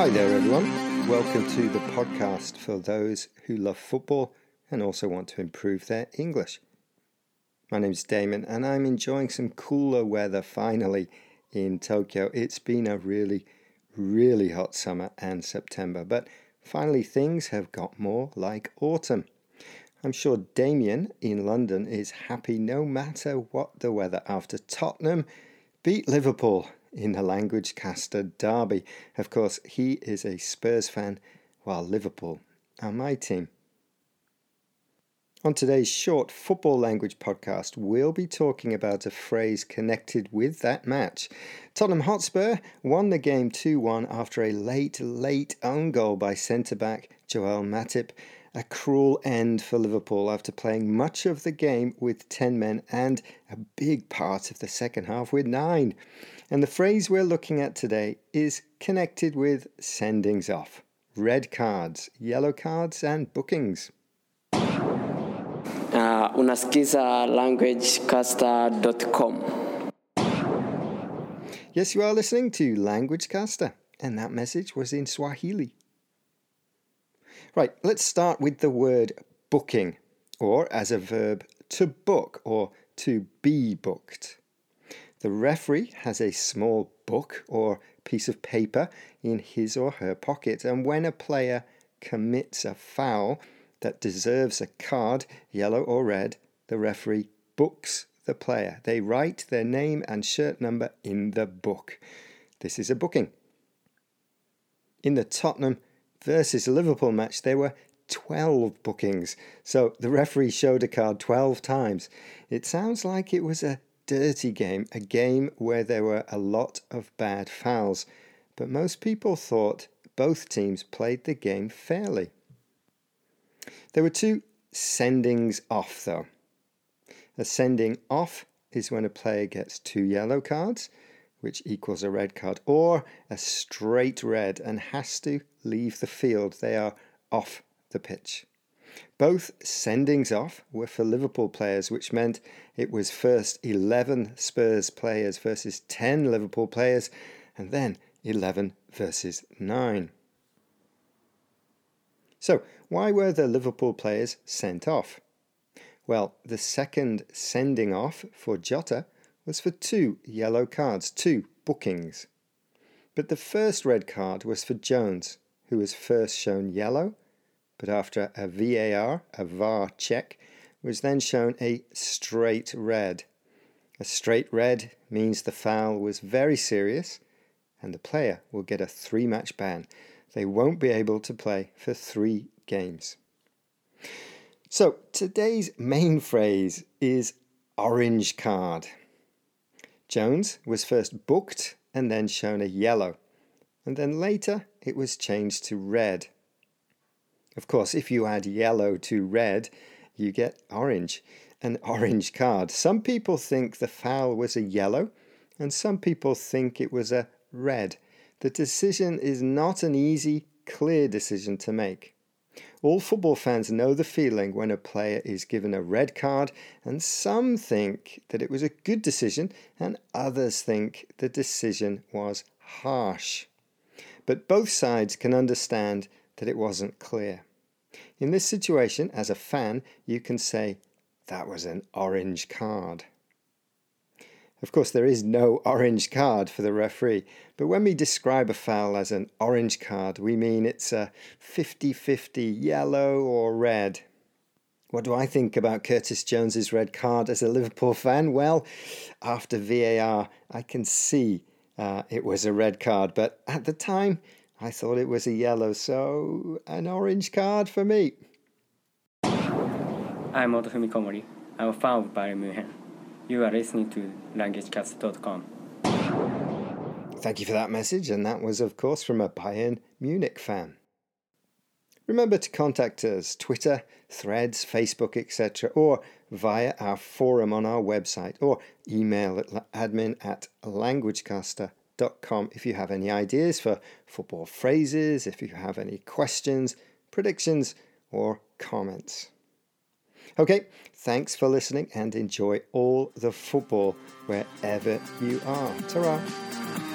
Hi there, everyone. Welcome to the podcast for those who love football and also want to improve their English. My name's Damon, and I'm enjoying some cooler weather finally in Tokyo. It's been a really, really hot summer and September, but finally things have got more like autumn. I'm sure Damien in London is happy no matter what the weather after Tottenham beat Liverpool in the Languagecaster derby. Of course, he is a Spurs fan, while Liverpool are my team. On today's short football language podcast, we'll be talking about a phrase connected with that match. Tottenham Hotspur won the game 2 1 after a late, late own goal by centre back Joel Matip. A cruel end for Liverpool after playing much of the game with 10 men and a big part of the second half with 9. And the phrase we're looking at today is connected with sendings off red cards, yellow cards, and bookings. Uh, unasikiza languagecaster.com. Yes, you are listening to Languagecaster, and that message was in Swahili. Right, let's start with the word booking, or as a verb, to book or to be booked. The referee has a small book or piece of paper in his or her pocket, and when a player commits a foul, that deserves a card, yellow or red, the referee books the player. They write their name and shirt number in the book. This is a booking. In the Tottenham versus Liverpool match, there were 12 bookings, so the referee showed a card 12 times. It sounds like it was a dirty game, a game where there were a lot of bad fouls, but most people thought both teams played the game fairly. There were two sendings off, though. A sending off is when a player gets two yellow cards, which equals a red card, or a straight red and has to leave the field. They are off the pitch. Both sendings off were for Liverpool players, which meant it was first 11 Spurs players versus 10 Liverpool players, and then 11 versus 9. So, why were the Liverpool players sent off? Well, the second sending off for Jota was for two yellow cards, two bookings. But the first red card was for Jones, who was first shown yellow, but after a VAR, a VAR check, was then shown a straight red. A straight red means the foul was very serious and the player will get a three match ban they won't be able to play for three games. So today's main phrase is orange card. Jones was first booked and then shown a yellow, and then later it was changed to red. Of course, if you add yellow to red, you get orange, an orange card. Some people think the foul was a yellow, and some people think it was a red. The decision is not an easy, clear decision to make. All football fans know the feeling when a player is given a red card, and some think that it was a good decision, and others think the decision was harsh. But both sides can understand that it wasn't clear. In this situation, as a fan, you can say, that was an orange card. Of course, there is no orange card for the referee, but when we describe a foul as an orange card, we mean it's a 50 50 yellow or red. What do I think about Curtis Jones's red card as a Liverpool fan? Well, after VAR, I can see uh, it was a red card, but at the time, I thought it was a yellow, so an orange card for me. I'm Otofumi Komori. I'm a of Bayern Munich. You are listening to languagecaster.com. Thank you for that message, and that was, of course, from a Bayern Munich fan. Remember to contact us Twitter, Threads, Facebook, etc., or via our forum on our website, or email at admin at languagecaster.com if you have any ideas for football phrases, if you have any questions, predictions, or comments. Okay, thanks for listening and enjoy all the football wherever you are. Ta